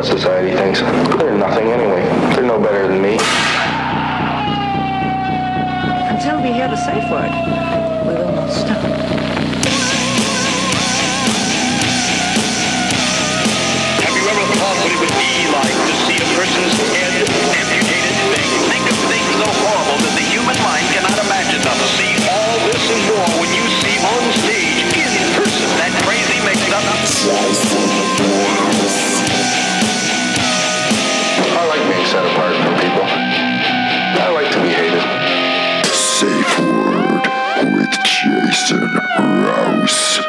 what society thinks. They're nothing anyway. They're no better than me. Until we hear the safe word, we will not stop. Have you ever thought what it would be like to see a person's head amputated? Think, think of things so horrible that the human mind cannot imagine them. See all this and more when you see on stage, in person, that crazy mixed up. Jason Rouse.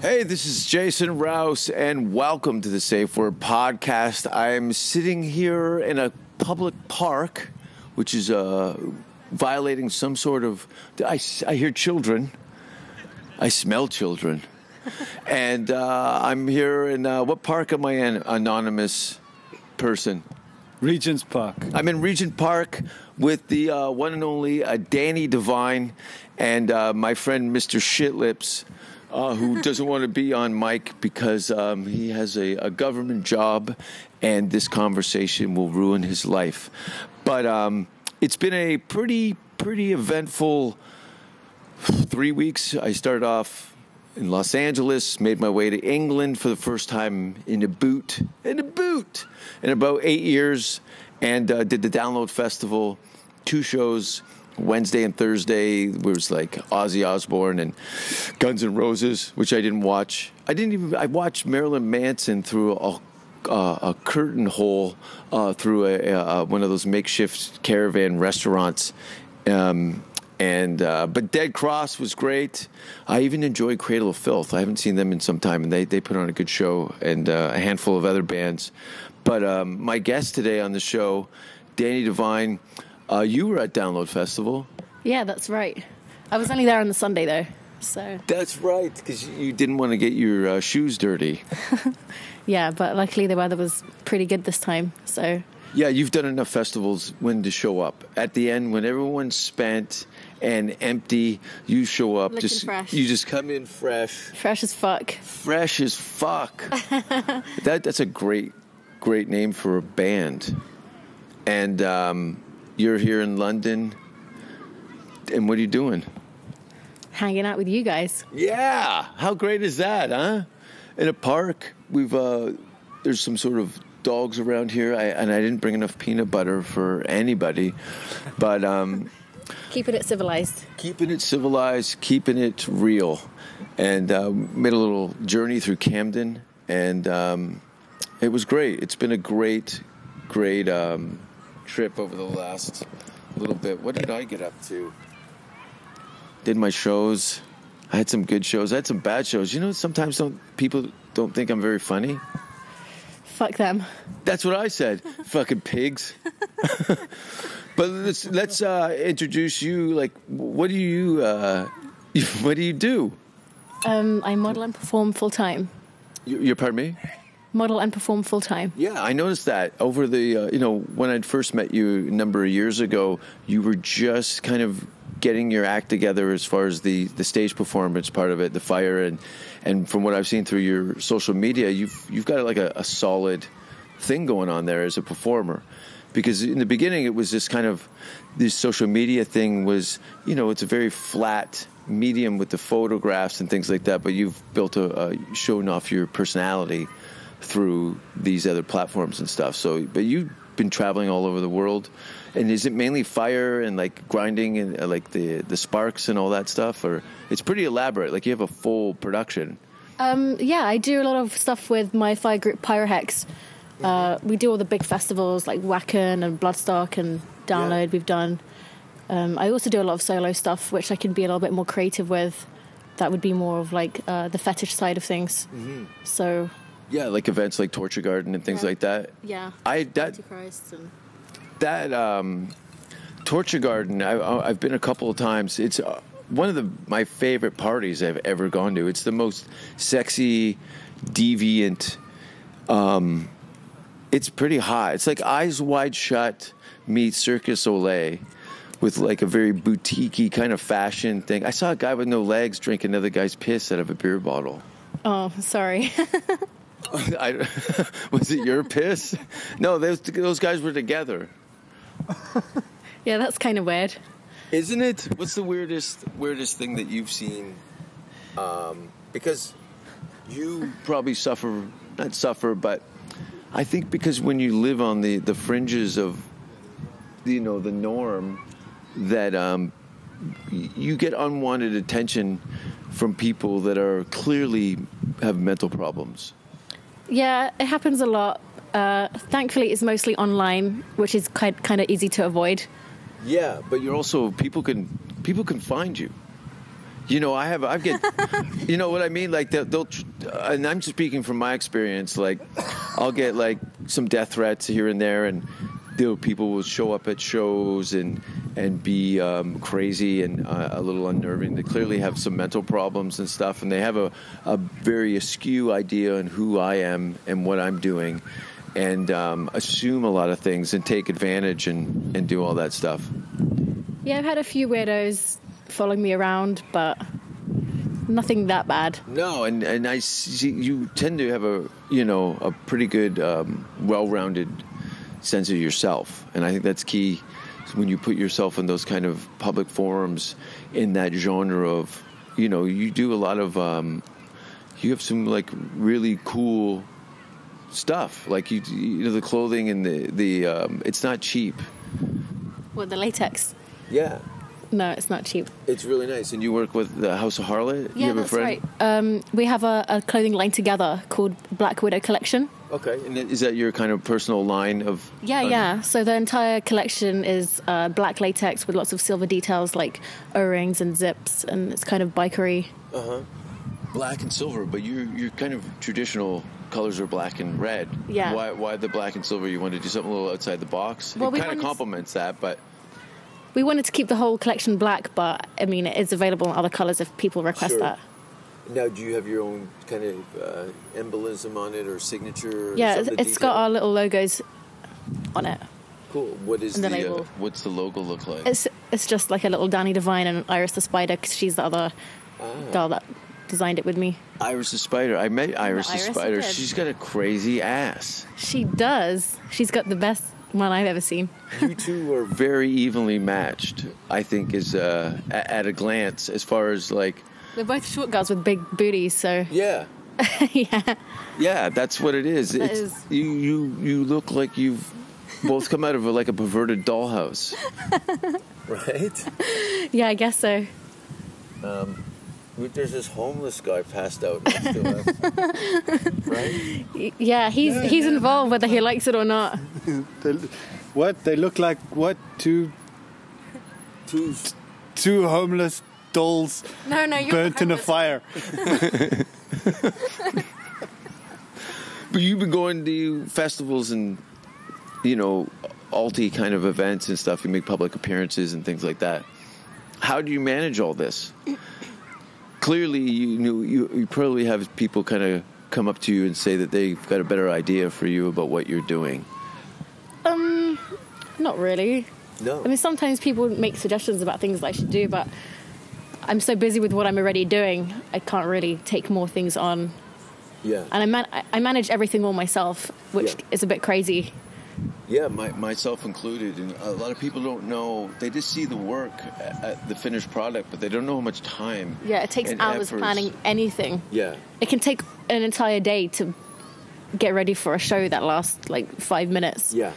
Hey, this is Jason Rouse, and welcome to the Safe Word Podcast. I'm sitting here in a public park, which is uh, violating some sort of. I hear children. I smell children. and uh, I'm here in. Uh, what park am I in, anonymous person? Regent's Park. I'm in Regent Park with the uh, one and only uh, Danny Devine and uh, my friend Mr. Shitlips, uh, who doesn't want to be on mic because um, he has a, a government job and this conversation will ruin his life. But um, it's been a pretty, pretty eventful three weeks. I started off in Los Angeles, made my way to England for the first time in a boot, in a boot, in about eight years, and uh, did the Download Festival, two shows. Wednesday and Thursday It was like Ozzy Osbourne and Guns N' Roses, which I didn't watch. I didn't even. I watched Marilyn Manson through a uh, a curtain hole uh, through a, a, one of those makeshift caravan restaurants. Um, and uh, but Dead Cross was great. I even enjoyed Cradle of Filth. I haven't seen them in some time, and they they put on a good show and uh, a handful of other bands. But um, my guest today on the show, Danny Devine, uh, you were at Download Festival. Yeah, that's right. I was only there on the Sunday though, so That's right, because you didn't want to get your uh, shoes dirty. yeah. But luckily the weather was pretty good this time, so Yeah, you've done enough festivals when to show up. At the end, when everyone's spent and empty, you show up. Looking just fresh. you just come in fresh, fresh as fuck. fresh as fuck. that that's a great, great name for a band. And um, you're here in London. And what are you doing? Hanging out with you guys. Yeah, how great is that, huh? In a park, we've uh, there's some sort of dogs around here, I, and I didn't bring enough peanut butter for anybody, but um, Keeping it civilized. keeping it civilized, keeping it real, and uh, made a little journey through Camden, and um, it was great. It's been a great, great um, trip over the last little bit. What did I get up to? Did my shows. I had some good shows. I had some bad shows. You know, sometimes don't people don't think I'm very funny. Fuck them. That's what I said. Fucking pigs. but let's let's uh, introduce you. Like, what do you uh, what do you do? Um, I model and perform full time. You, you're pardon me. Model and perform full time. Yeah, I noticed that over the uh, you know when I'd first met you a number of years ago, you were just kind of getting your act together as far as the the stage performance part of it, the fire, and and from what I've seen through your social media, you've you've got like a, a solid thing going on there as a performer. Because in the beginning, it was just kind of this social media thing was you know it's a very flat medium with the photographs and things like that, but you've built a, a showing off your personality through these other platforms and stuff. So, but you've been traveling all over the world, and is it mainly fire and like grinding and uh, like the the sparks and all that stuff, or it's pretty elaborate? Like you have a full production. Um, yeah, I do a lot of stuff with my fire group Pyrohex. Uh, we do all the big festivals like Wacken and Bloodstock and Download. Yeah. We've done. Um, I also do a lot of solo stuff, which I can be a little bit more creative with. That would be more of like uh, the fetish side of things. So Yeah, like events like Torture Garden and things Yeah. like that. yeah, I that Antichrist and that um, Torture Garden. I, I've been a couple of times. It's uh, one of the my favorite parties I've ever gone to. It's the most sexy, deviant. Um, it's pretty hot. It's like Eyes Wide Shut meets Cirque du Soleil, with like a very boutiquey kind of fashion thing. I saw a guy with no legs drink another guy's piss out of a beer bottle. Oh, sorry. I, was it your piss? No, those those guys were together. yeah, that's kind of weird. Isn't it? What's the weirdest weirdest thing that you've seen? Um, because you probably suffer not suffer, but I think because when you live on the the fringes of you know the norm, that um, you get unwanted attention from people that are clearly have mental problems. Yeah, it happens a lot. Uh, thankfully, it's mostly online, which is kind kind of easy to avoid. Yeah, but you're also people can people can find you. You know, I have I get you know what I mean. Like they'll, they'll and I'm just speaking from my experience. Like I'll get like some death threats here and there, and there people will show up at shows and and be um, crazy and uh, a little unnerving. They clearly have some mental problems and stuff, and they have a, a very askew idea on who I am and what I'm doing. And um, assume a lot of things and take advantage and, and do all that stuff. Yeah, I've had a few weirdos following me around, but nothing that bad. No, and and I see you tend to have a you know a pretty good, um, well-rounded sense of yourself, and I think that's key when you put yourself in those kind of public forums in that genre of you know you do a lot of um, you have some like really cool stuff like you you know the clothing and the the um, it's not cheap. Well, the latex. Yeah. No, it's not cheap. It's really nice, and you work with the House of Harlot. you Yeah, have a that's friend? right. Um, we have a, a clothing line together called Black Widow Collection. Okay, and is that your kind of personal line of? Yeah, yeah. So the entire collection is uh, black latex with lots of silver details like O-rings and zips, and it's kind of bikery. Uh huh. black and silver, but you you're kind of traditional colors are black and red. Yeah. Why why the black and silver? You want to do something a little outside the box? Well, it we kind of complements that, but We wanted to keep the whole collection black, but I mean, it is available in other colors if people request Sure. that. now do you have your own kind of uh, embolism on it or signature? Or Yeah, it's, it's got our little logos on it. cool. What is and the, the uh, what's the logo look like? It's it's just like a little Danny Devine and Iris the Spider because she's the other Ah. girl that designed it with me. Iris the spider. I met Iris the Iris, spider. did. She's got a crazy ass. She does. She's got the best one I've ever seen. you two are very evenly matched. I think is uh, at a glance as far as like We're both short girls with big booties, so yeah. yeah. Yeah, that's what it is. That it's, is- You you you look like you've both come out of a, like a perverted dollhouse, right? Yeah, I guess so. There's this homeless guy passed out next to us, right? Y- Yeah, he's he's involved whether he likes it or not. What? They look like what? Two Two two homeless dolls No, no, you're burnt in a fire. But you've been going to festivals and you know alti kind of events and stuff. You make public appearances and things like that. How do you manage all this? Clearly, you knew you, you probably have people kind of come up to you and say that they've got a better idea for you about what you're doing. Um, not really. No, I mean, sometimes people make suggestions about things that I should do, but I'm so busy with what I'm already doing, I can't really take more things on. yeah, And I, man- I- I manage everything all myself, which Yeah. is a bit crazy. Yeah, my, myself included. And a lot of people don't know; they just see the work the finished product, but they don't know how much time. Yeah, it takes hours efforts- planning anything. Yeah, It can take an entire day to get ready for a show that lasts like five minutes. yeah.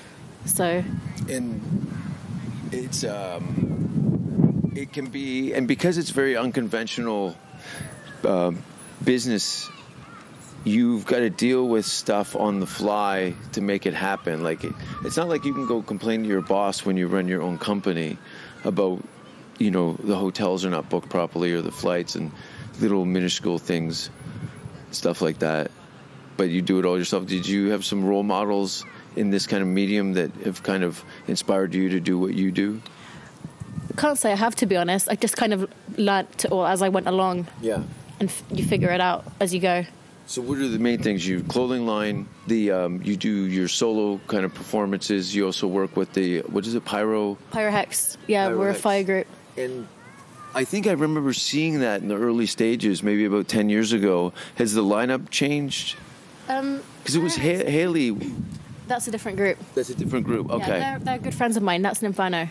So, and it's um, it can be, and because it's very unconventional um business, you've got to deal with stuff on the fly to make it happen. Like it, it's not like you can go complain to your boss when you run your own company about you know the hotels are not booked properly or the flights and little minuscule things, stuff like that. But you do it all yourself. Did you have some role models in this kind of medium that have kind of inspired you to do what you do? can't say I have to be honest. I just kind of learnt it all as I went along, Yeah. and f- you figure it out as you go. So what are the main things? You clothing line, the um, you do your solo kind of performances. You also work with the what is it, Pyro? Pyrohex. Yeah, we're a fire group. And I think I remember seeing that in the early stages, maybe about ten years ago. Has the lineup changed? Um, Because it was ha- Haley. that's a different group. That's a different group. Yeah, Okay. they're, they're good friends of mine. That's Inferno.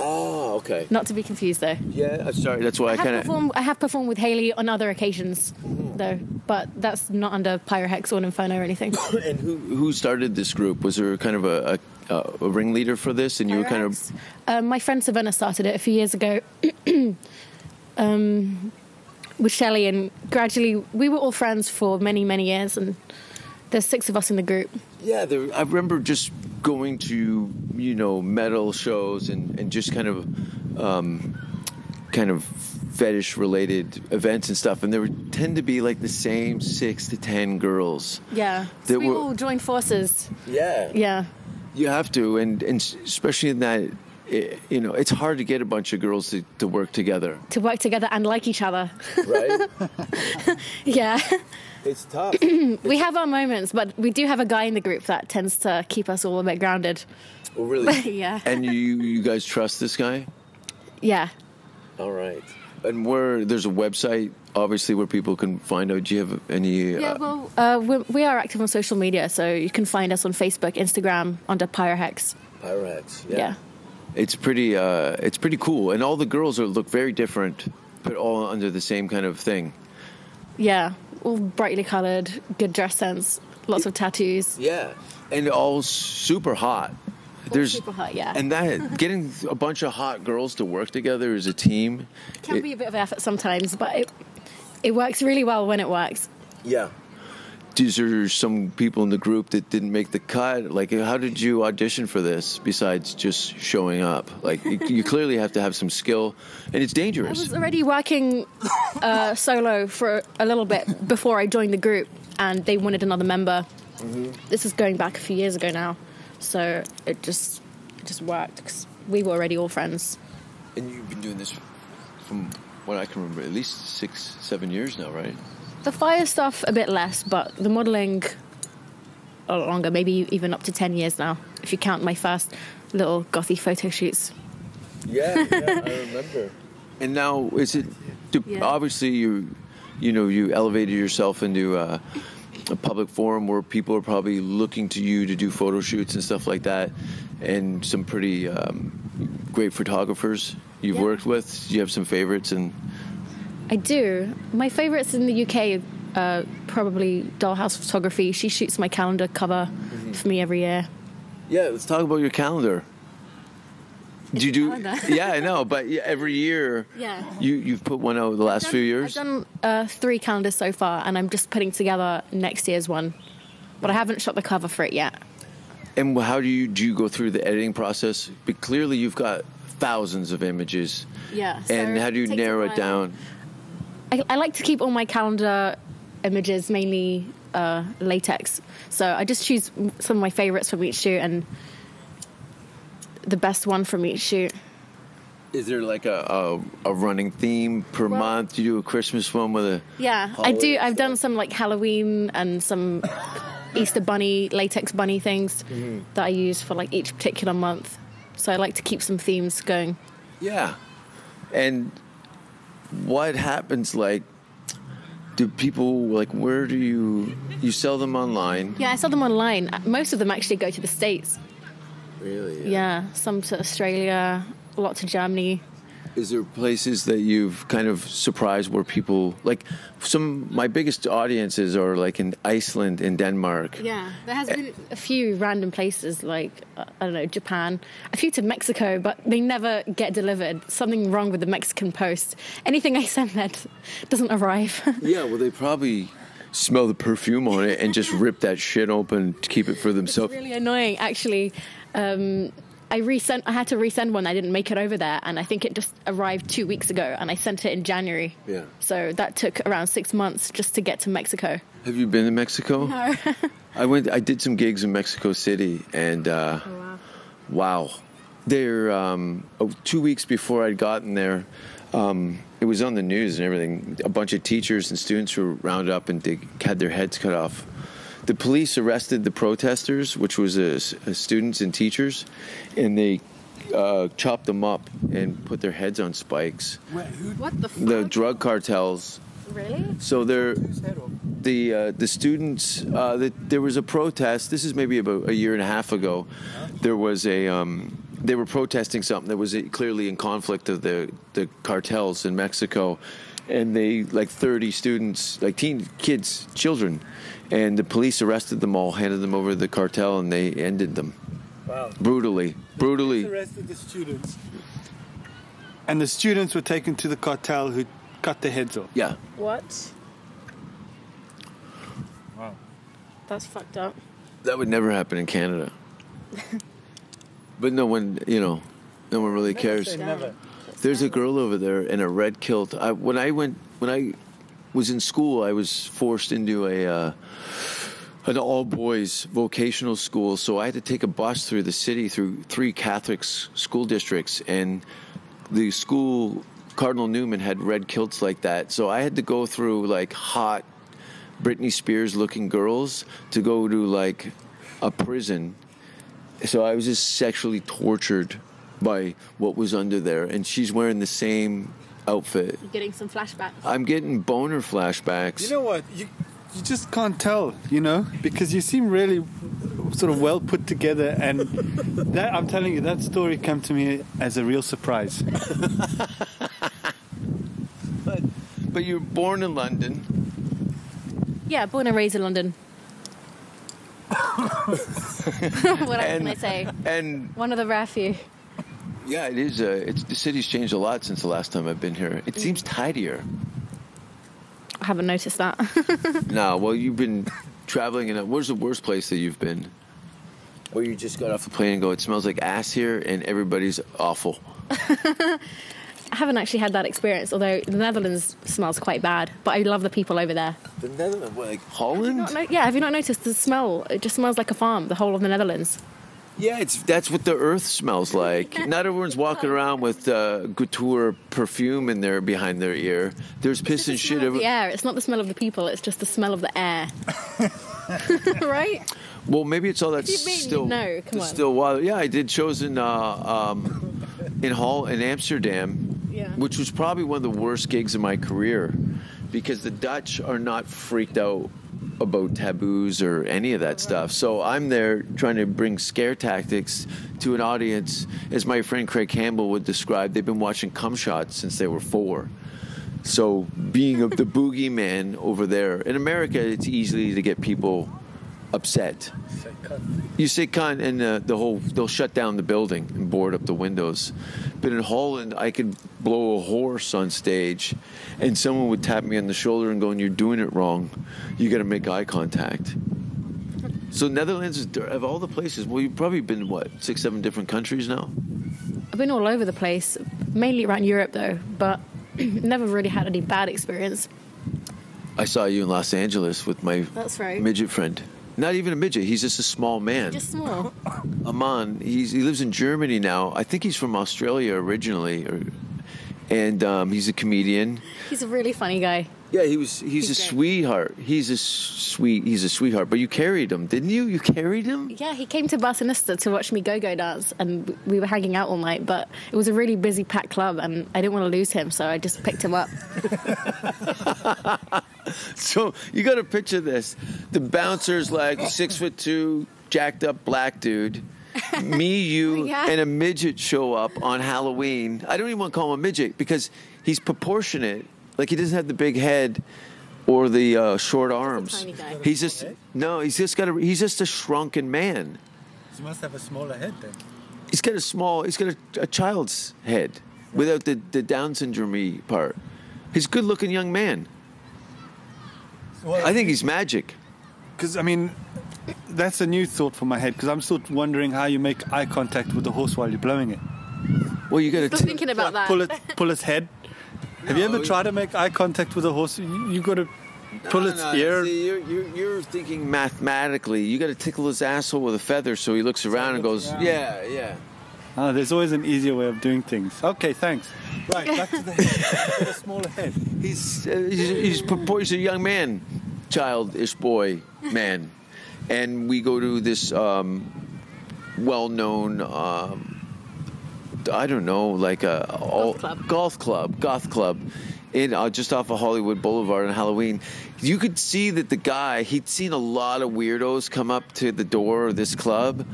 Oh, okay. Not to be confused though. Yeah, sorry. That's why I, I kind of. I have performed with Haley on other occasions, though, but that's not under Pyrohex or Inferno or anything. And who who started this group? Was there kind of a a, a ringleader for this, and you were kind of Um, my friend Savannah started it a few years ago um, with Shelley, and gradually we were all friends for many, many years, and there's six of us in the group. Yeah, there, I remember just going to you know metal shows and, and just kind of um, kind of fetish related events and stuff, and there would tend to be like the same six to ten girls. Yeah, That so we were- all joined forces. Yeah, Yeah, you have to, and and especially in that. eh, You know, it's hard to get a bunch of girls to, to work together, to work together and like each other. right? yeah, it's tough. we have our moments, but we do have a guy in the group that tends to keep us all a bit grounded. Well, really. Yeah, And you you guys trust this guy? yeah. All right. And where there's a website, obviously, where people can find out. Do you have any? Yeah, uh, well, uh, we, we are active on social media, so you can find us on Facebook, Instagram under Pyrohex. Pyrex. Yeah. It's pretty. Uh, it's pretty cool, and all the girls are look very different, but all under the same kind of thing. Yeah, all brightly coloured, good dress sense, lots of tattoos. Yeah. And all super hot. There's super hot, yeah. And that getting a bunch of hot girls to work together as a team. Can it- be a bit of effort sometimes, but it, it works really well when it works. Yeah. Is there some people in the group that didn't make the cut? Like, how did you audition for this besides just showing up? Like, you, you clearly have to have some skill, and it's dangerous. I was already working uh, solo for a little bit before I joined the group, and they wanted another member. This is going back a few years ago now, so it just it just worked 'cause we were already all friends. And you've been doing this from what I can remember, at least six, seven years now, right? The fire stuff a bit less, but the modelling a lot longer, maybe even up to ten years now, if you count my first little gothy photo shoots. Yeah, yeah, I remember. And now, is it? Do, Yeah. Obviously, you, you know, you elevated yourself into a, a public forum where people are probably looking to you to do photo shoots and stuff like that, and some pretty um, great photographers you've Yeah. worked with. Do you have some favorites? And I do. My favourites in the UK, uh, probably Dollhouse Photography. She shoots my calendar cover for me every year. yeah, let's talk about your calendar. Do you do? calendar. Yeah, I know, but every year, Yeah. you you've put one out the last few years. I've done uh, three calendars so far, and I'm just putting together next year's one. But I haven't shot the cover for it yet. And how do you do you go through the editing process? But clearly, you've got thousands of images. Yeah. And so how do you narrow it down? I, I like to keep all my calendar images mainly uh, latex. So I just choose some of my favorites from each shoot and the best one from each shoot. Is there like a a, a running theme per Well- month? You do a Christmas one with a Yeah, I do. I've done some like Halloween and some Easter bunny, latex bunny things Mm-hmm. that I use for like each particular month. So I like to keep some themes going. yeah. And what happens? Like, do people like? Where do you you sell them online? Yeah, I sell them online. Uh, most of them actually go to the States. Really? Yeah, some to Australia, a lot to Germany. Is there places that you've kind of surprised where people like some? My biggest audiences are like in Iceland and Denmark. Yeah, there has been a few random places like uh, I don't know Japan, a few to Mexico, but they never get delivered. Something wrong with the Mexican post. Anything I send that doesn't arrive. Yeah, well, they probably smell the perfume on it and just rip that shit open to keep it for themselves. It's really annoying, actually. Um, I resent. I had to resend one. I didn't make it over there, and I think it just arrived two weeks ago, and I sent it in January. Yeah. So that took around six months just to get to Mexico. Have you been to Mexico? No. I went. I did some gigs in Mexico City, and uh, wow, there. Um, oh, two weeks before I'd gotten there, um, it was on the news and everything. A bunch of teachers and students were rounded up and they had their heads cut off. The police arrested the protesters, which was uh, s- uh, students and teachers, and they uh, chopped them up and put their heads on spikes. What the fuck? The drug cartels. really? So they're the uh, the students. Uh, the, there was a protest. This is maybe about a year and a half ago. There was a. Um, they were protesting something that was clearly in conflict of the the cartels in Mexico, and they like thirty students, like teen kids, children, and the police arrested them all, handed them over to the cartel, and they ended them Wow. brutally, brutally. arrested the students. And the students were taken to the cartel who cut their heads off. Yeah, What? Wow. That's fucked up. that would never happen in Canada. but no one, you know, no one really cares. Say never. There's a girl over there in a red kilt. I, when I went, when I was in school, I was forced into a uh, an all boys vocational school, so I had to take a bus through the city through three Catholic school districts, and the school Cardinal Newman had red kilts like that. So I had to go through like hot Britney Spears looking girls to go to like a prison. So I was just sexually tortured by what was under there, and she's wearing the same outfit. You're getting some flashbacks. I'm getting boner flashbacks. You know what? You you just can't tell, you know, because you seem really sort of well put together, and that I'm telling you, that story came to me as a real surprise. but but you're born in London. Yeah, born and raised in London. what else can I say? And One of the rare few. Yeah, it is. Uh, it's the city's changed a lot since the last time I've been here. It seems tidier. I haven't noticed that. no, well, you've been traveling, and where's the worst place that you've been? Where you just got off the plane and go, it smells like ass here, and everybody's awful. I haven't actually had that experience, although the Netherlands smells quite bad. But I love the people over there. The Netherlands, like Holland? Not no- yeah, have you not noticed the smell? It just smells like a farm, the whole of the Netherlands. Yeah, it's that's what the earth smells like. Not everyone's walking around with uh, couture perfume in there behind their ear. There's piss and the shit. smell of the air. It's not the smell of the people. It's just the smell of the air. right? well, maybe it's all that You mean still. No, come on. Still water. Yeah, I did shows in uh, um, in Hall in Amsterdam, Yeah. which was probably one of the worst gigs of my career, because the Dutch are not freaked out about taboos or any of that stuff. So I'm there trying to bring scare tactics to an audience, as my friend Craig Campbell would describe. They've been watching cum shots since they were four. So being of the boogeyman over there in America, it's easy to get people upset. You say cunt, and uh, the whole they'll shut down the building and board up the windows. But in Holland, I could blow a horse on stage, and someone would tap me on the shoulder and go, "You're doing it wrong. You got to make eye contact." So Netherlands is of all the places. Well, you've probably been what six, seven different countries now. I've been all over the place, mainly around Europe though, but never really had any bad experience. I saw you in Los Angeles with my That's right. midget friend. Not even a midget. He's just a small man. Just small. Aman. He's he lives in Germany now. I think he's from Australia originally, or, and um, he's a comedian. He's a really funny guy. Yeah, he was. He's, He's a great. sweetheart. He's a sweet. He's a sweetheart. But you carried him, didn't you? You carried him. Yeah, he came to Barcelona to watch me go-go dance, and we were hanging out all night. But it was a really busy, packed club, and I didn't want to lose him, so I just picked him up. So you got to picture this: the bouncer's like six foot two, jacked up black dude. Me, you, oh, Yeah. and a midget show up on Halloween. I don't even want to call him a midget because he's proportionate. Like he doesn't have the big head or the uh, short arms. tiny. He's just no. He's just got a. He's just a shrunken man. He must have a smaller head then. He's got a small. He's got a, a child's head without the the Down syndrome part. He's a good-looking young man. I think he's magic. Because I mean, that's a new thought for my head. Because I'm still wondering how you make eye contact with the horse while you're blowing it. Well, you got Still to. thinking about that. Pull it, pull its head. Have you ever tried to make eye contact with a horse? You, you got to pull its ear. See, you're, you're, you're thinking mathematically. You got to tickle his asshole with a feather so he looks around and goes, around. "Yeah, yeah." Oh, there's always an easier way of doing things. Okay, thanks. Right, back to the, head. to the smaller head. He's uh, he's, he's, he's a young man, childish boy, man, and we go to this um, well-known. Um, I don't know, like a all, club. golf club, goth club, in uh, just off of Hollywood Boulevard on Halloween. You could see that the guy he'd seen a lot of weirdos come up to the door of this club,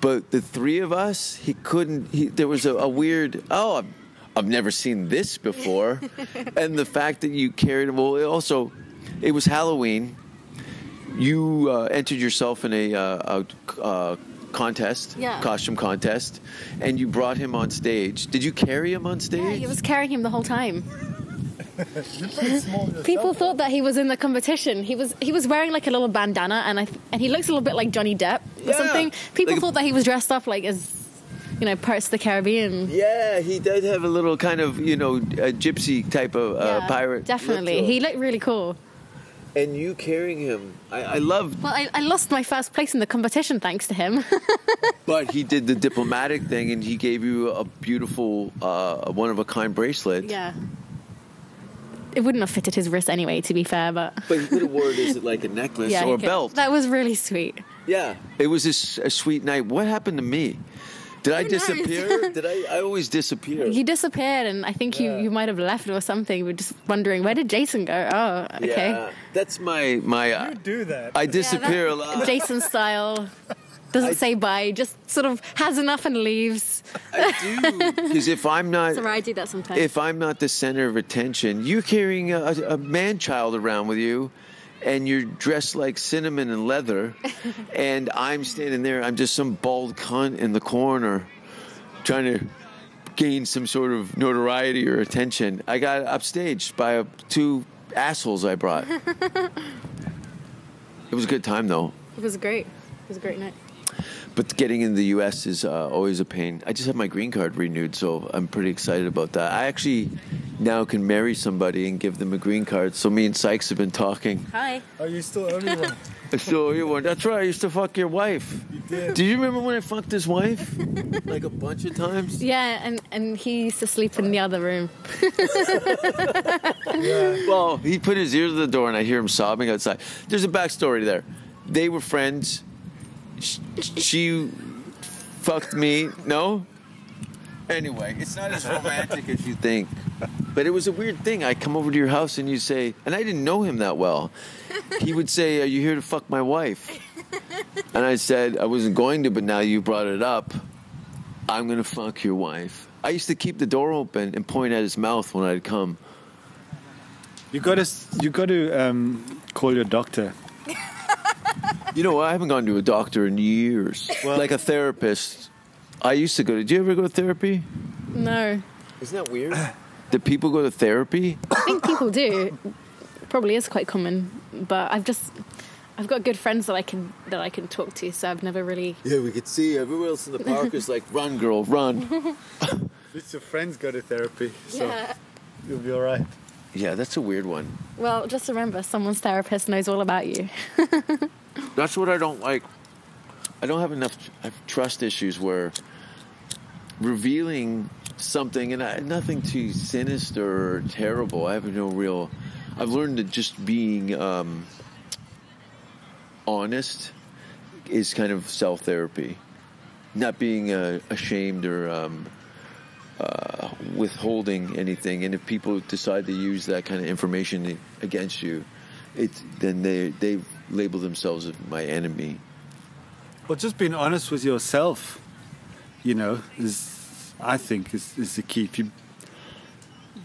but the three of us, he couldn't. He, there was a, a weird. Oh, I've, I've never seen this before, and the fact that you carried. Well, it also, it was Halloween. You uh, entered yourself in a, uh, a uh, contest, Yeah. costume contest, and you brought him on stage. Did you carry him on stage? Yeah, he was carrying him the whole time. People thought that he was in the competition. He was he was wearing like a little bandana, and I th- and he looks a little bit like Johnny Depp or Yeah. something. People Like a- thought that he was dressed up like as you know Pirates of the Caribbean. Yeah, he did have a little kind of you know a gypsy type of uh, Yeah, pirate. Definitely, look he looked really cool. And you carrying him. I, I love, Well, I, I lost my first place in the competition thanks to him. but he did the diplomatic thing, and he gave you a beautiful, uh, one of a kind bracelet. yeah. It wouldn't have fitted his wrist anyway, to be fair, but But he could have worn it as like a necklace yeah, or he a could- belt. That was really sweet. yeah, it was a, s- a sweet night. What happened to me? Did I Who knows? disappear? Did I? I always disappear. You disappeared, and I think you, Yeah. you might have left or something. We're just wondering where did Jason go? Oh, okay. Yeah, that's my my. Uh, Do that. I disappear a lot. Jason style. Doesn't say bye, just sort of has enough and leaves. I do because if I'm not Sorry, I do that sometimes. if I'm not the center of attention, you're carrying a, a man child around with you, and you're dressed like cinnamon and leather, and I'm standing there. I'm just some bald cunt in the corner, trying to gain some sort of notoriety or attention. I got upstaged by two assholes I brought. it was a good time though. it was great. It was a great night. But getting in the U.S. is uh, always a pain. I just have my green card renewed, so I'm pretty excited about that. I actually now can marry somebody and give them a green card. So me and Sykes have been talking. Hi. Are you still only one? So you were, that's right. I used to fuck your wife. You did. Do you remember when I fucked his wife? like a bunch of times. Yeah, and, and he used to sleep in the other room. yeah. Well, he put his ear to the door, and I hear him sobbing outside. There's a backstory there. They were friends. Sh- She fucked me. No. Anyway, it's not as romantic as you think. But it was a weird thing. I come over to your house and you say, and I didn't know him that well. He would say, "Are you here to fuck my wife?" And I said, "I wasn't going to, but now you brought it up. I'm gonna fuck your wife." I used to keep the door open and point at his mouth when I'd come. You got to you got to um, call your doctor. You know, I haven't gone to a doctor in years. Well- like a therapist. I used to go to. Did you ever go to therapy? No. Isn't that weird? Do people go to therapy? I think people do. Probably is quite common, but I've just I've got good friends that I can that I can talk to, so I've never really Yeah, we could see everyone else in the park is like, "Run, girl, run." At least your friends go to therapy, so Yeah. you'll be all right. Yeah, that's a weird one. Well, just remember, someone's therapist knows all about you. That's what I don't like. I don't have enough trust issues where revealing something, and I, nothing too sinister or terrible. I have no real. I've learned that just being um, honest is kind of self therapy. Not being uh, ashamed or um, uh, withholding anything, and if people decide to use that kind of information against you, it's then they they label themselves as my enemy. Well, just being honest with yourself, you know, is I think is, is the key. If you,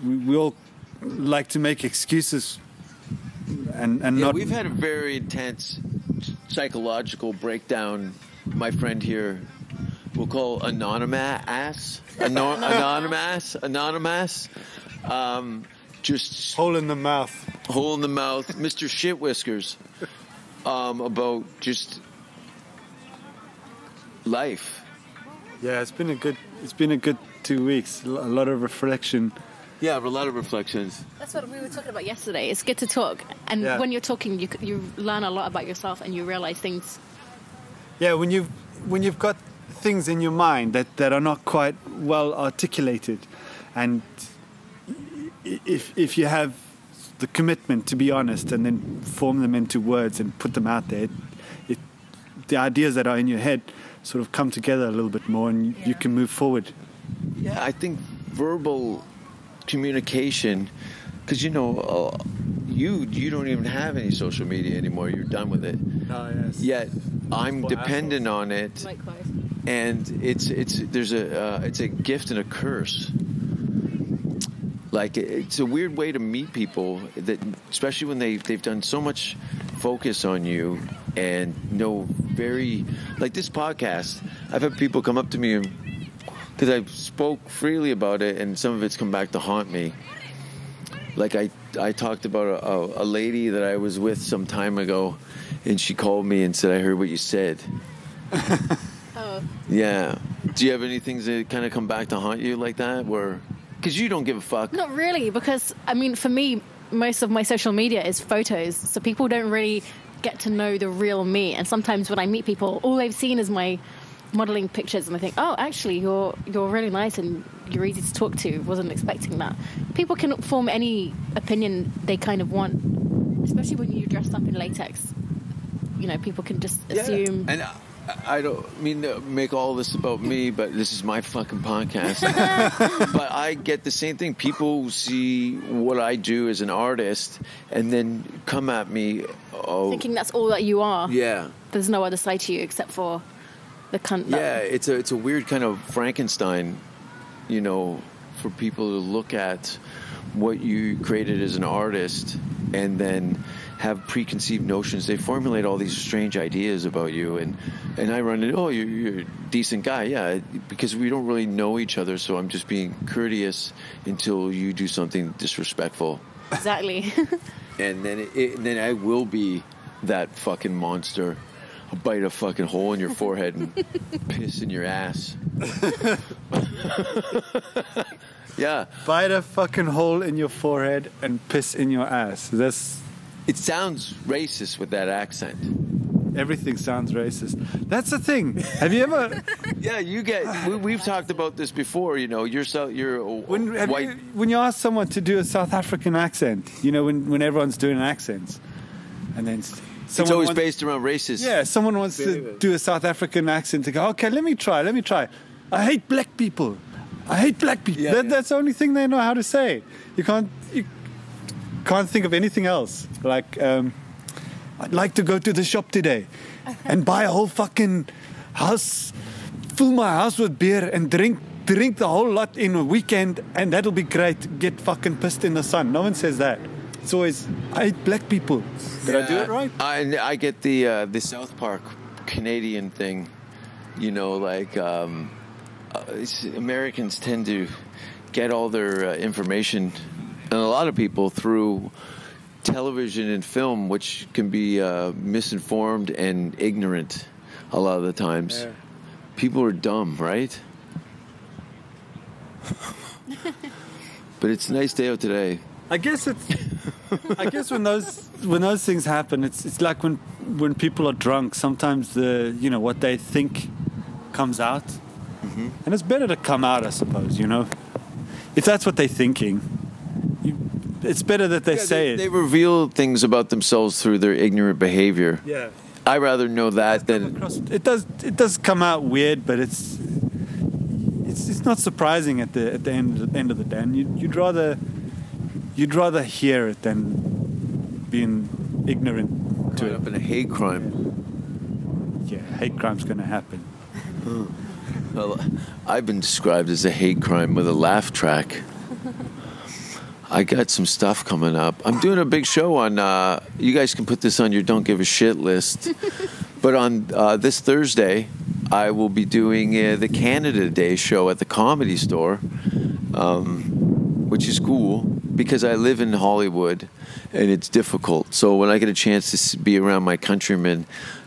we, we all like to make excuses, and and Yeah, not. we've had a very intense psychological breakdown. My friend here, we'll call anonymous, Ano- anonymous, anonymous. Um, just hole in the mouth. hole in the mouth, Mr. Shit Whiskers, um, about just life. Yeah, it's been a good. It's been a good two weeks. A lot of reflection. Yeah, a lot of reflections. That's what we were talking about yesterday. It's good to talk, and Yeah. when you're talking, you you learn a lot about yourself, and you realize things. Yeah, when you when you've got things in your mind that, that are not quite well articulated. And if, if you have the commitment to be honest and then form them into words and put them out there, it, it, the ideas that are in your head sort of come together a little bit more and you, you can move forward. Yeah, I think verbal communication, because you know, uh, you you don't even have any social media anymore. You're done with it. Oh, yes. Yet I'm For dependent on it, Likewise. and it's it's there's a uh, it's a gift and a curse. Like it's a weird way to meet people that, especially when they they've done so much focus on you and know very like this podcast. I've had people come up to me because I spoke freely about it, and some of it's come back to haunt me. Like I, I talked about a, a, a lady that I was with some time ago, and she called me and said, "I heard what you said." Oh, Yeah. Do you have any things that kind of come back to haunt you like that, where? Because you don't give a fuck. not really, because I mean, for me, most of my social media is photos, so people don't really get to know the real me. And sometimes when I meet people, all they've seen is my modeling pictures, and they think, "Oh, actually, you're you're really nice and you're easy to talk to." Wasn't expecting that. People can form any opinion they kind of want, especially when you're dressed up in latex. You know, people can just assume. Yeah. And I, I don't mean to make all this about me, but this is my fucking podcast. but I get the same thing. People see what I do as an artist, and then come at me. Oh, Thinking that's all that you are. yeah. There's no other side to you except for the cunt. Yeah, it's a it's a weird kind of Frankenstein, you know, for people to look at what you created as an artist and then have preconceived notions. They formulate all these strange ideas about you, and and I run it. Oh, you're, you're a decent guy, yeah, because we don't really know each other. So I'm just being courteous until you do something disrespectful, Exactly. and then it, it, and then I will be that fucking monster. I'll bite a fucking hole in your forehead and piss in your ass. yeah, Bite a fucking hole in your forehead and piss in your ass. That's it sounds racist with that accent. everything sounds racist. That's the thing. Have you ever Yeah, you get. We, we've talked about this before. You know, you're so you're a when have white. you, when you ask someone to do a South African accent, you know when when everyone's doing accents, and then s- it's always wants- based around racist. Yeah, someone wants to do a South African accent to go. Okay, let me try. Let me try. I hate black people. I hate black people. Yeah, that, yeah. That's the only thing they know how to say. You can't. You can't think of anything else. Like, um, I'd like to go to the shop today and buy a whole fucking house, fill my house with beer and drink drink the whole lot in a weekend, and that'll be great. Get fucking pissed in the sun. No one says that. It's always I hate black people. Did I do it right? I, I get the uh, the South Park Canadian thing. You know, like um, uh, Americans tend to get all their uh, information, and a lot of people through television and film, which can be uh, misinformed and ignorant a lot of the times. People are dumb, right? but it's a nice day out today. I guess it's. I guess when those when those things happen, it's it's like when when people are drunk. Sometimes the you know what they think comes out, and it's better to come out, I suppose. You know, if that's what they're thinking, it's better that they Yeah, say they, it. they reveal things about themselves through their ignorant behavior. yeah, I rather know that than across, it does it does come out weird, but it's it's it's not surprising at the at the end end of the day. And you, you'd rather you'd rather hear it than being ignorant to caught it. up in a hate crime. Yeah, hate crime's gonna happen. Well, I've been described as a hate crime with a laugh track. I got some stuff coming up. I'm doing a big show on. Uh, you guys can put this on your don't give a shit list. but on uh, this Thursday, I will be doing uh, the Canada Day show at the Comedy Store, um, which is cool because I live in Hollywood, and it's difficult. So when I get a chance to be around my countrymen,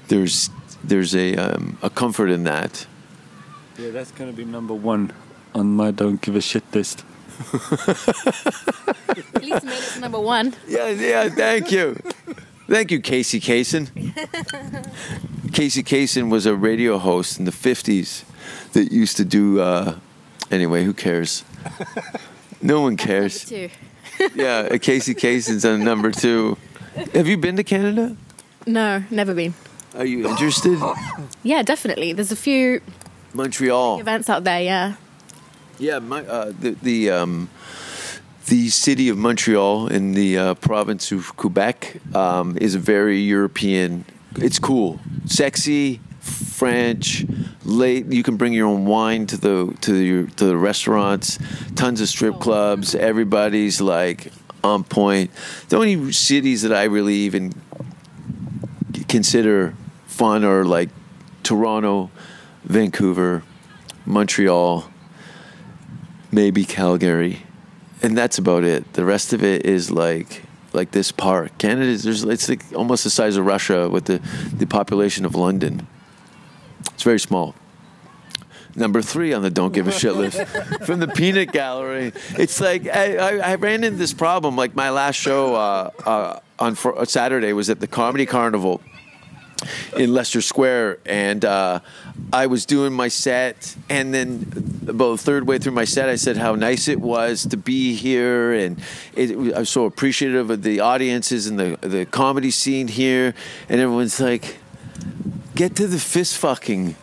there's there's a um, a comfort in that. Yeah, that's gonna be number one on my don't give a shit list. At least made it to number one. Yeah, yeah, thank you. Thank you, Casey Kasem. Casey Kasem was a radio host in the 50s, that used to do. Uh, anyway, who cares? No one cares. Too. Yeah, uh, Casey Kasem's on number two. Have you been to Canada? No, never been. Are you interested? Yeah, definitely. There's a few Montreal. events out there. Yeah. Yeah, my, uh, the the um, the city of Montreal in the uh, province of Quebec um, is a very European. It's cool, sexy, French. Late, you can bring your own wine to the to your to the restaurants. Tons of strip clubs. Everybody's like on point. The only cities that I really even consider fun are like Toronto, Vancouver, Montreal, maybe Calgary, and that's about it. The rest of it is like like this park. Canada is there's it's like almost the size of Russia with the the population of London. It's very small. Number three on the don't give a shit list from the Peanut Gallery. It's like I, I, I ran into this problem. Like my last show uh, uh, on fr- Saturday was at the Comedy Carnival in Leicester Square, and uh, I was doing my set, and then about third way through my set, I said how nice it was to be here, and it, I was so appreciative of the audiences and the the comedy scene here, and everyone's like. Get to the fist fucking.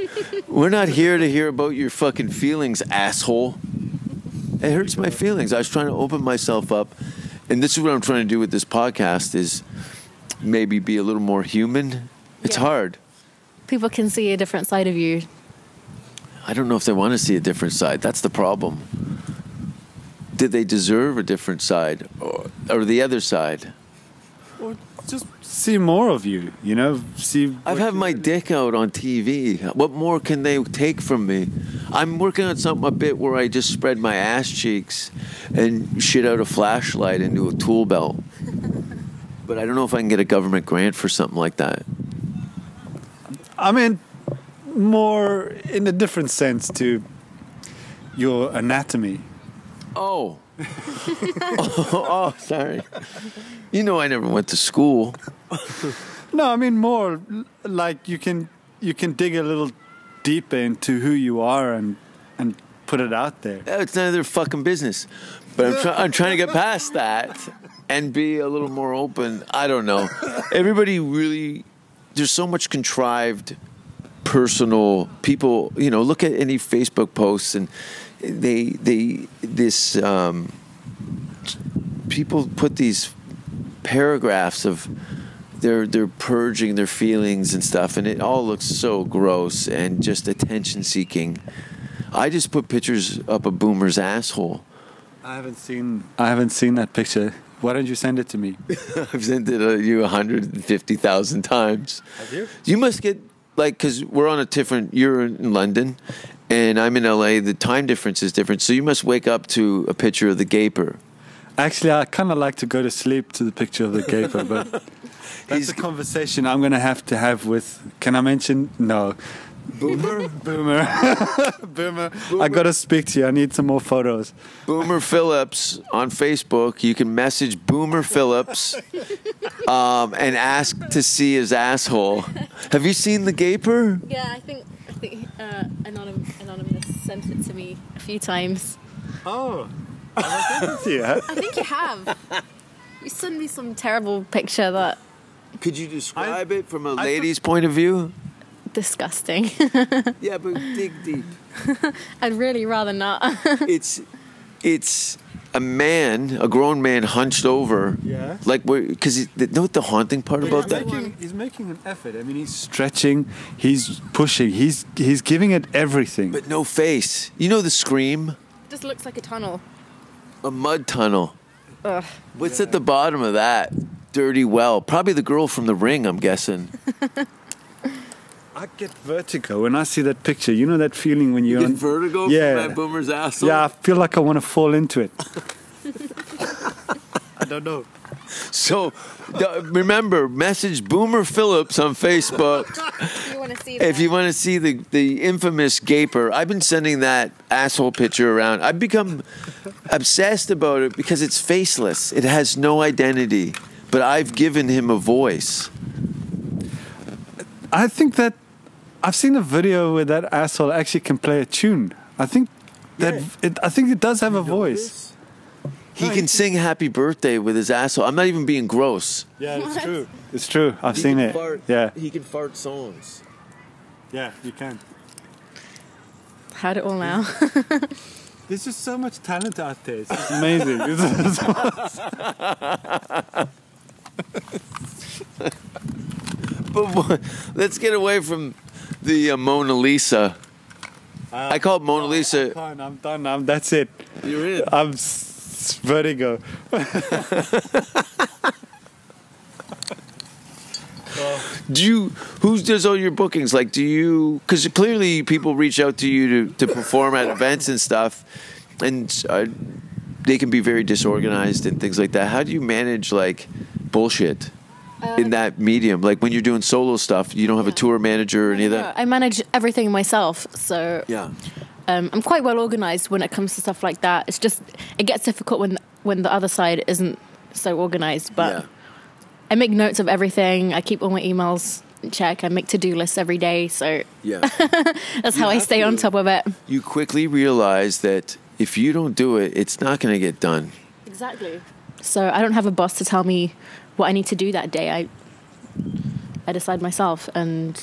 We're not here to hear about your fucking feelings, asshole. It hurts my feelings. I was trying to open myself up, and this is what I'm trying to do with this podcast: is maybe be a little more human. It's Yeah. hard. People can see a different side of you. I don't know if they want to see a different side. That's the problem. Did they deserve a different side or, or the other side? Or just see more of you. You know, see. I've had my dick out on TV. What more can they take from me? I'm working on something a bit where I just spread my ass cheeks and shit out a flashlight into a tool belt. But I don't know if I can get a government grant for something like that. I mean, more in a different sense to your anatomy. Oh. oh, oh, sorry. You know I never went to school. No, I mean more like you can you can dig a little deeper into who you are and and put it out there. It's none of their fucking business. But I'm, try- I'm trying to get past that and be a little more open. I don't know. Everybody really, there's so much contrived personal people, you know, look at any Facebook posts and they, they, this, um, people put these paragraphs of they're they're purging their feelings and stuff and it all looks so gross and just attention seeking i just put pictures up of boomer's asshole I haven't seen I haven't seen that picture. Why don't you send it to me? i've sent it to you 150000 times Have you? you must get like because we're on a different you're in london and i'm in la the time difference is different so you must wake up to a picture of the gaper Actually, I kind of like to go to sleep to the picture of the gaper, but that's He's- a conversation I'm going to have to have with. Can I mention? No. Boomer? Boomer. Boomer. I got to speak to you. I need some more photos. Boomer Phillips on Facebook. You can message Boomer Phillips um, and ask to see his asshole. Have you seen the gaper? Yeah, I think I think uh, Anonym, Anonymous sent it to me a few times. Oh. I yeah. I think you have. You sent me some terrible picture that Could you describe it from a I lady's point of view? Disgusting. Yeah, but dig deep. I'd really rather not. It's it's a man, a grown man, hunched over. Yeah. Like where? Because you know what the haunting part about he's that? making, he's making an effort. I mean, he's stretching, he's pushing, he's he's giving it everything. But no face. You know the scream? It Just looks like a tunnel. A mud tunnel. Ugh. What's at the bottom of that? Dirty well. Probably the girl from the ring, I'm guessing. I get vertigo when I see that picture. You know that feeling when you're Get on vertigo yeah. from that boomer's asshole? Yeah, I feel like I want to fall into it. I don't know. So remember, message Boomer Phillips on Facebook You want to see if you want to see the, the infamous gaper. I've been sending that asshole picture around. I've become obsessed about it because it's faceless. It has no identity. But I've given him a voice. I think that I've seen a video where that asshole actually can play a tune. I think that Yeah. it, I think it does have a voice. He can sing "Happy Birthday" with his asshole. I'm not even being gross. Yeah, it's true. It's true. I've seen it. Yeah, he can fart songs. yeah, you can. Had it all now. There's just so much talent out there. It's amazing. But what- let's get away from the uh, Mona Lisa. I call it Mona Lisa. Fine, I'm done. I'm, that's it. You're in. I'm s- vertigo. Do you? Who does all your bookings? Like, do you? Because clearly people reach out to you to, to perform at events and stuff, and uh, they can be very disorganized and things like that. How do you manage like bullshit in that medium? Like when you're doing solo stuff, you don't have a tour manager or any of that. I manage everything myself, so Yeah. um, I'm quite well organized when it comes to stuff like that. It's just it gets difficult when when the other side isn't so organized. But yeah. I make notes of everything. I keep all my emails in check. I make to do lists every day, so Yeah. that's You how I have stay on top of it. you quickly realize that if you don't do it, it's not going to get done. Exactly. So I don't have a boss to tell me what I need to do that day. I I decide myself, and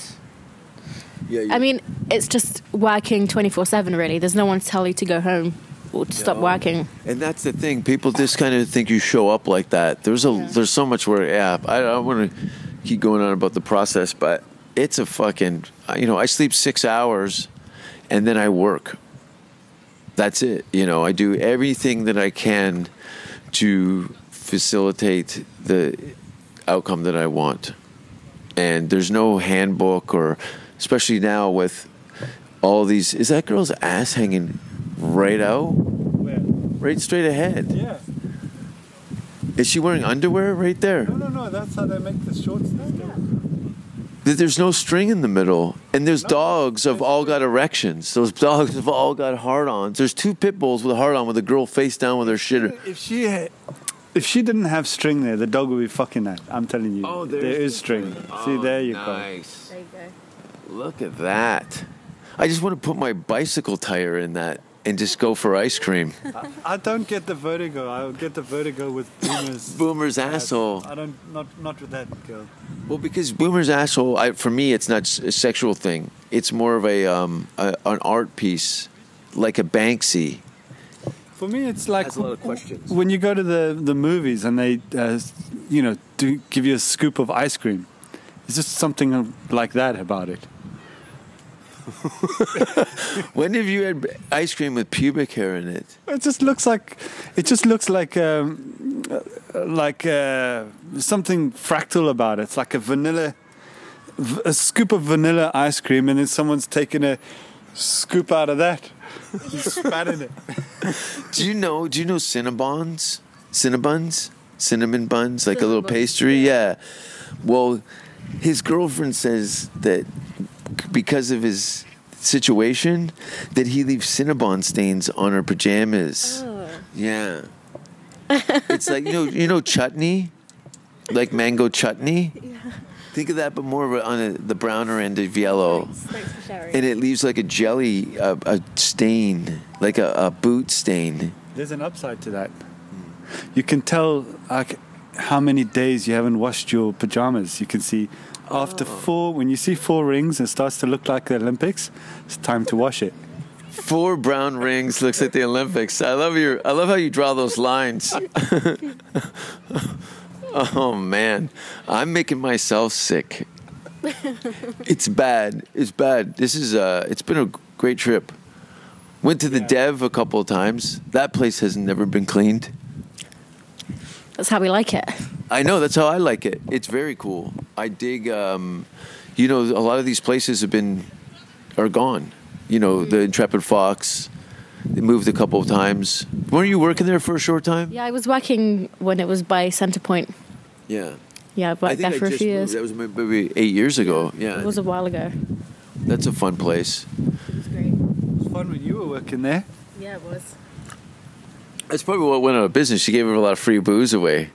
Yeah. I mean it's just working twenty four seven. Really, there's no one to tell you to go home or to stop working. And that's the thing. People just kind of think you show up like that. There's a Yeah. there's so much work. Yeah, I don't want to keep going on about the process, but it's a fucking. You know, I sleep six hours, and then I work. That's it. You know, I do everything that I can to facilitate the outcome that I want. And there's no handbook or, especially now with all these. Is that girl's ass hanging right out? Right straight ahead. Yeah. Is she wearing underwear right there? No, no, no. That's how they make the shorts. Th- There's no string in the middle. And there's dogs have all got erections. Those dogs have all got hard ons. There's two pit bulls with a hard on with a girl face down with her shitter. If she had, if she didn't have string there, the dog would be fucking that. I'm telling you. Oh, there there's is the string. See, there you go. nice. There you go. Look at that. I just want to put my bicycle tire in that and just go for ice cream. I don't get the vertigo. I get the vertigo with boomers. Boomer's asshole. I don't. Not not with that girl. Well, because Boomer's asshole, I, for me, it's not a sexual thing. It's more of a, um, a an art piece, like a Banksy. For me, it's like a lot of questions. when you go to the the movies and they, uh, you know, do give you a scoop of ice cream. It's just something like that about it. When have you had ice cream with pubic hair in it? It just looks like, it just looks like, um, like uh, something fractal about it. It's like a vanilla, a scoop of vanilla ice cream, and then someone's taken a scoop out of that, and spat in it. Do you know? Do you know Cinnabons? Cinnabuns? Cinnamon buns, like a little pastry. Yeah. Well, his girlfriend says that because of his situation, that he leaves Cinnabon stains on her pajamas. Oh. Yeah. it's like you know, you know chutney, like mango chutney. Think of that, but more of a, on a, the browner end of yellow Thanks for sharing. and it leaves like a jelly, a, a stain, like a, a boot stain. There's an upside to that. You can tell like how many days you haven't washed your pajamas. You can see after oh. four, when you see four rings, it starts to look like the Olympics. It's time to wash it. Four brown rings looks like the Olympics. I love your. I love how you draw those lines. oh man, I'm making myself sick. It's bad. It's bad. This is. Uh, it's been a great trip. Went to the Dev a couple of times. That place has never been cleaned. That's how we like it. I know that's how I like it. It's very cool. I dig. Um, you know, a lot of these places have been are gone. You know, the Intrepid Fox. They moved a couple of times. Weren't you working there for a short time? Yeah, I was working when it was by Centre Point. Yeah. Yeah, I've worked there for a few years. That was maybe eight years ago. Yeah. It was a while ago. that's a fun place. It was great. It was fun when you were working there. Yeah, it was. That's probably what went out of business. She gave her a lot of free booze away.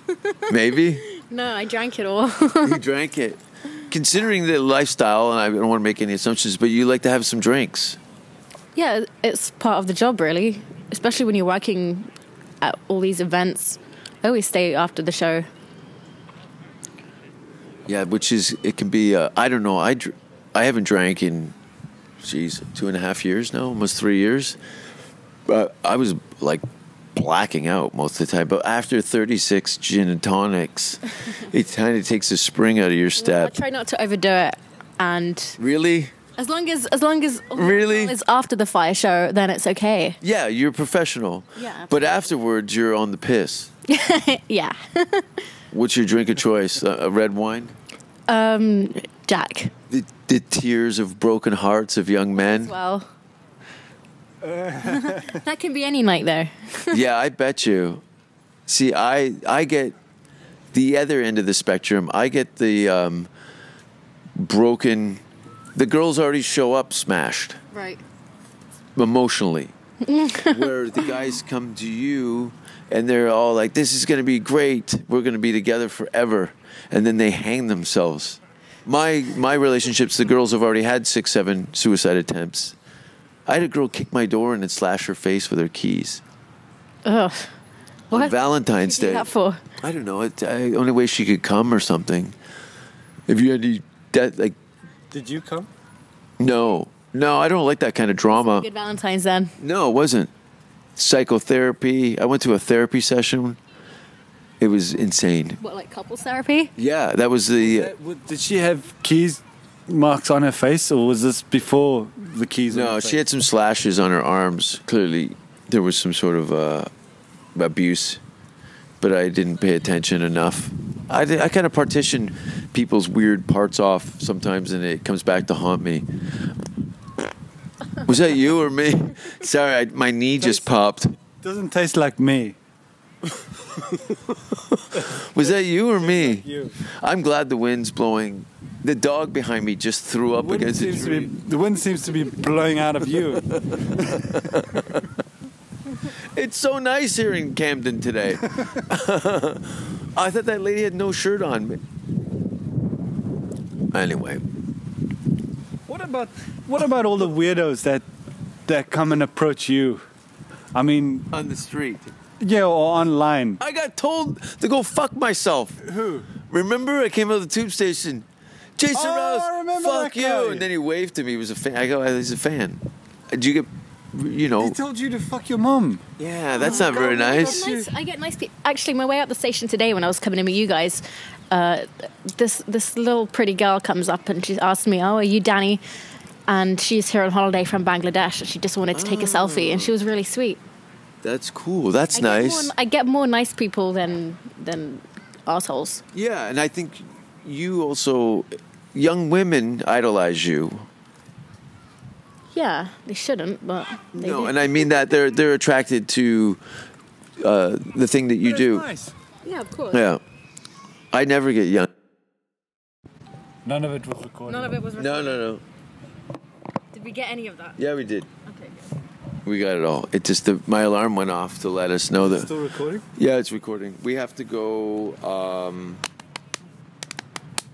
maybe No, I drank it all. he drank it. considering the lifestyle, and I don't want to make any assumptions, but you like to have some drinks. Yeah, it's part of the job, really. Especially when you're working at all these events. I always stay after the show. Yeah, which is it can be. Uh, I don't know. I dr- I haven't drank in, geez, two and a half years now, almost three years. But I was like blacking out most of the time. But after thirty six gin and tonics, it kind of takes a spring out of your I step. try not to overdo it, and Really? as long as as long as Really? it's after the fire show, then it's okay. Yeah, you're professional. Yeah. But afterwards, you're on the piss. Yeah, What's your drink of choice? Uh, a red wine? Jack. The, the tears of broken hearts of young men. Well, that can be any night, though. yeah, I bet you. See, I I get the other end of the spectrum. I get the um, broken. The girls already show up smashed Right. emotionally, where the guys come to you and they're all like, "This is going to be great. We're going to be together forever," and then they hang themselves. My my relationships, the girls have already had six, seven suicide attempts. I had a girl kick my door in and slash her face with her keys Ugh. on What? Valentine's What do you Day. do that for? I don't know. It, I, only way she could come or something. If you had any that like Did you come? no, no, I don't like that kind of drama. Good Valentine's then. No, it wasn't. Psychotherapy. I went to a therapy session. It was insane. What, like couples therapy? Yeah, that was the. W- Did she have keys marks on her face, or was this before the keys? on No, her she face? had some slashes on her arms. Clearly, there was some sort of uh, abuse, but I didn't pay attention enough. I, I kind of partition people's weird parts off sometimes, and it comes back to haunt me. Was that you or me? Sorry, I, my knee just popped. Doesn't taste like me. Was that you or me? You. I'm glad the wind's blowing. The dog behind me just threw up wind, against seems to be, tree. the wind seems to be blowing out of you. It's so nice here in Camden today. I thought that lady had no shirt on. Anyway, about what about all the weirdos that that come and approach you? I mean, on the street, yeah, or online. I got told to go fuck myself. Who? Remember, I came out of the tube station. Jason Oh, Rouse, I remember fuck that you, guy. and then he waved to me. He was a fan. I go, oh, he's a fan. Do you get, you know? He told you to fuck your mom. Yeah, that's not very nice. Nice. I get nice people. Actually, my way out the station today when I was coming in with you guys, uh, this this little pretty girl comes up and she asked me, "Oh, are you Danny?" And she's here on holiday from Bangladesh, and she just wanted to take a selfie, and she was really sweet. That's cool. That's I Get nice. more, I get more nice people than than assholes. Yeah, and I think you also, young women idolize you. Yeah, they shouldn't, but they No, do. and I mean that they're they're attracted to uh, the thing that you That's do. Nice. yeah, of course. Yeah, I never get young. None of it was recorded. None of it was. Recorded. No, no, no. Did we get any of that? Yeah, we did. Okay. Good. We got it all. It just the, my alarm went off to let us know that. Still recording? Yeah, it's recording. We have to go um,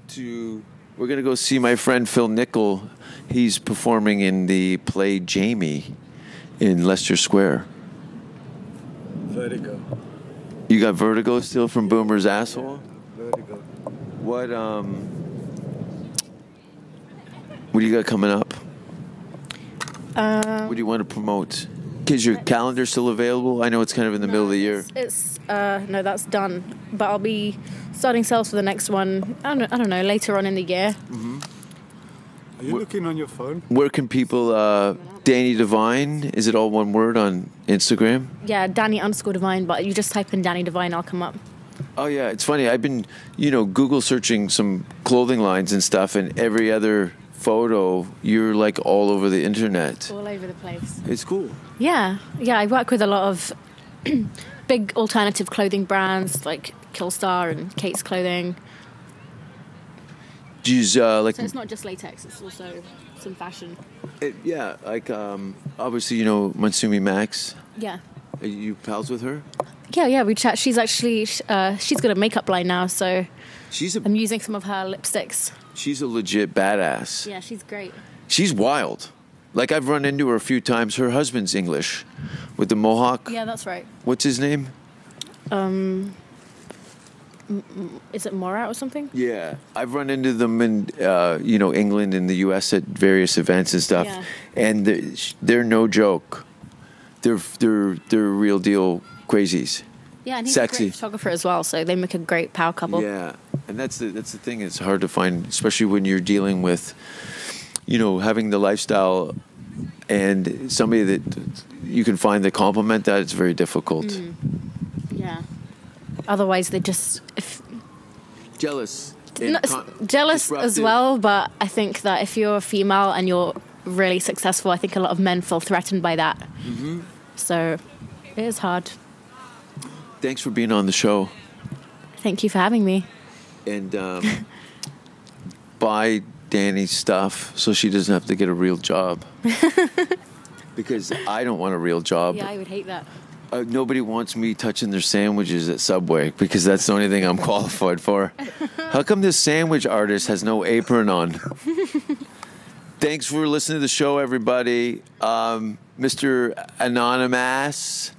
to. We're gonna go see my friend Phil Nichol. He's performing in the play Jamie in Leicester Square. Vertigo. You got vertigo still from Boomer's asshole. Vertigo. What um? What do you got coming up? Uh, What do you want to promote? Is your calendar still available? I know it's kind of in the middle of the year. It's, it's uh, no, that's done. But I'll be starting sales for the next one. I don't, I don't know later on in the year. Are you looking on your phone? Where can people? Uh, Danny Divine. Is it all one word on Instagram? Yeah, Danny underscore Divine. But you just type in Danny Divine, I'll come up. Oh yeah, it's funny. I've been, you know, Google searching some clothing lines and stuff, and every other photo, you're like all over the internet. All over the place. It's cool. Yeah, yeah. I work with a lot of big alternative clothing brands like Killstar and Kate's Clothing. Do you uh, like, So it's not just latex; it's also some fashion. it- yeah, like um, obviously you know Masuimi Max. Yeah, Are you pals with her? Yeah, yeah, we chat. She's actually uh, she's got a makeup line now, so She's a I'm using some of her lipsticks. she's a legit badass. Yeah, she's great. She's wild. Like I've run into her a few times. Her husband's English, with the mohawk. Yeah, that's right. What's his name? Um, Is it Morat or something? Yeah, I've run into them in uh, you know England and the U.S. at various events and stuff, Yeah. and they're, they're no joke. They're they're they're real deal crazies. Yeah, and he's Sexy. a great photographer as well, so they make a great power couple. Yeah, and that's the that's the thing. It's hard to find, especially when you're dealing with, you know, having the lifestyle, and somebody that you can find that complement that. It's very difficult. Mm. Yeah. Otherwise, they're just if, Jealous. con- jealous as well. But I think that if you're a female and you're really successful, I think a lot of men feel threatened by that. Mm-hmm. So it is hard. Thanks for being on the show, Thank you for having me. and um, buy Danny's stuff so she doesn't have to get a real job. because I don't want a real job. Yeah, I would hate that. Uh, nobody wants me touching their sandwiches at Subway because that's the only thing I'm qualified for. How come this sandwich artist has no apron on? Thanks for listening to the show, everybody. Um, Mr. Anonymous,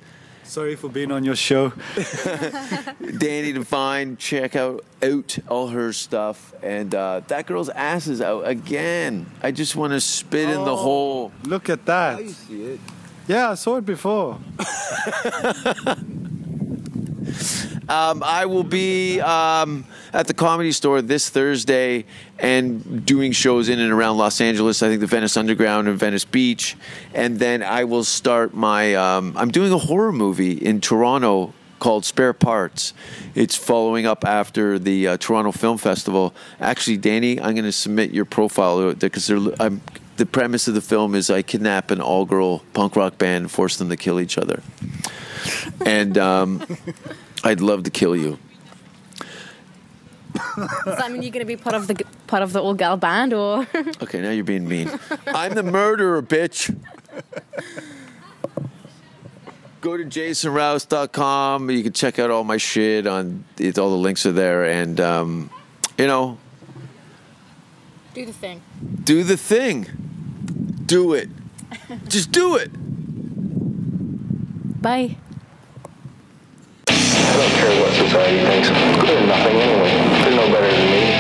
Sorry for being on your show. Danny Divine, check out out all her stuff. And uh, that girl's ass is out again. I just want to spit in the Oh. hole. Look at that. see it? Yeah, I saw it before. Um, I will be um, at the comedy store this Thursday and doing shows in and around Los Angeles. I think the Venice Underground and Venice Beach. And then I will start my. Um, I'm doing a horror movie in Toronto called Spare Parts. It's following up after the uh, Toronto Film Festival. Actually, Danny, I'm going to submit your profile because. The premise of the film is I kidnap an all-girl punk rock band and force them to kill each other, and um, I'd love to kill you. Does that mean you're going to be part of the part of the all gal band, or Okay, now you're being mean. I'm the murderer, bitch. Go to jasonrouse.com. You can check out all my shit on it, all the links are there and um, you know, do the thing? do the thing. Do it. Just do it. Bye. I don't care what society thinks. They're nothing anyway. They're no better than me.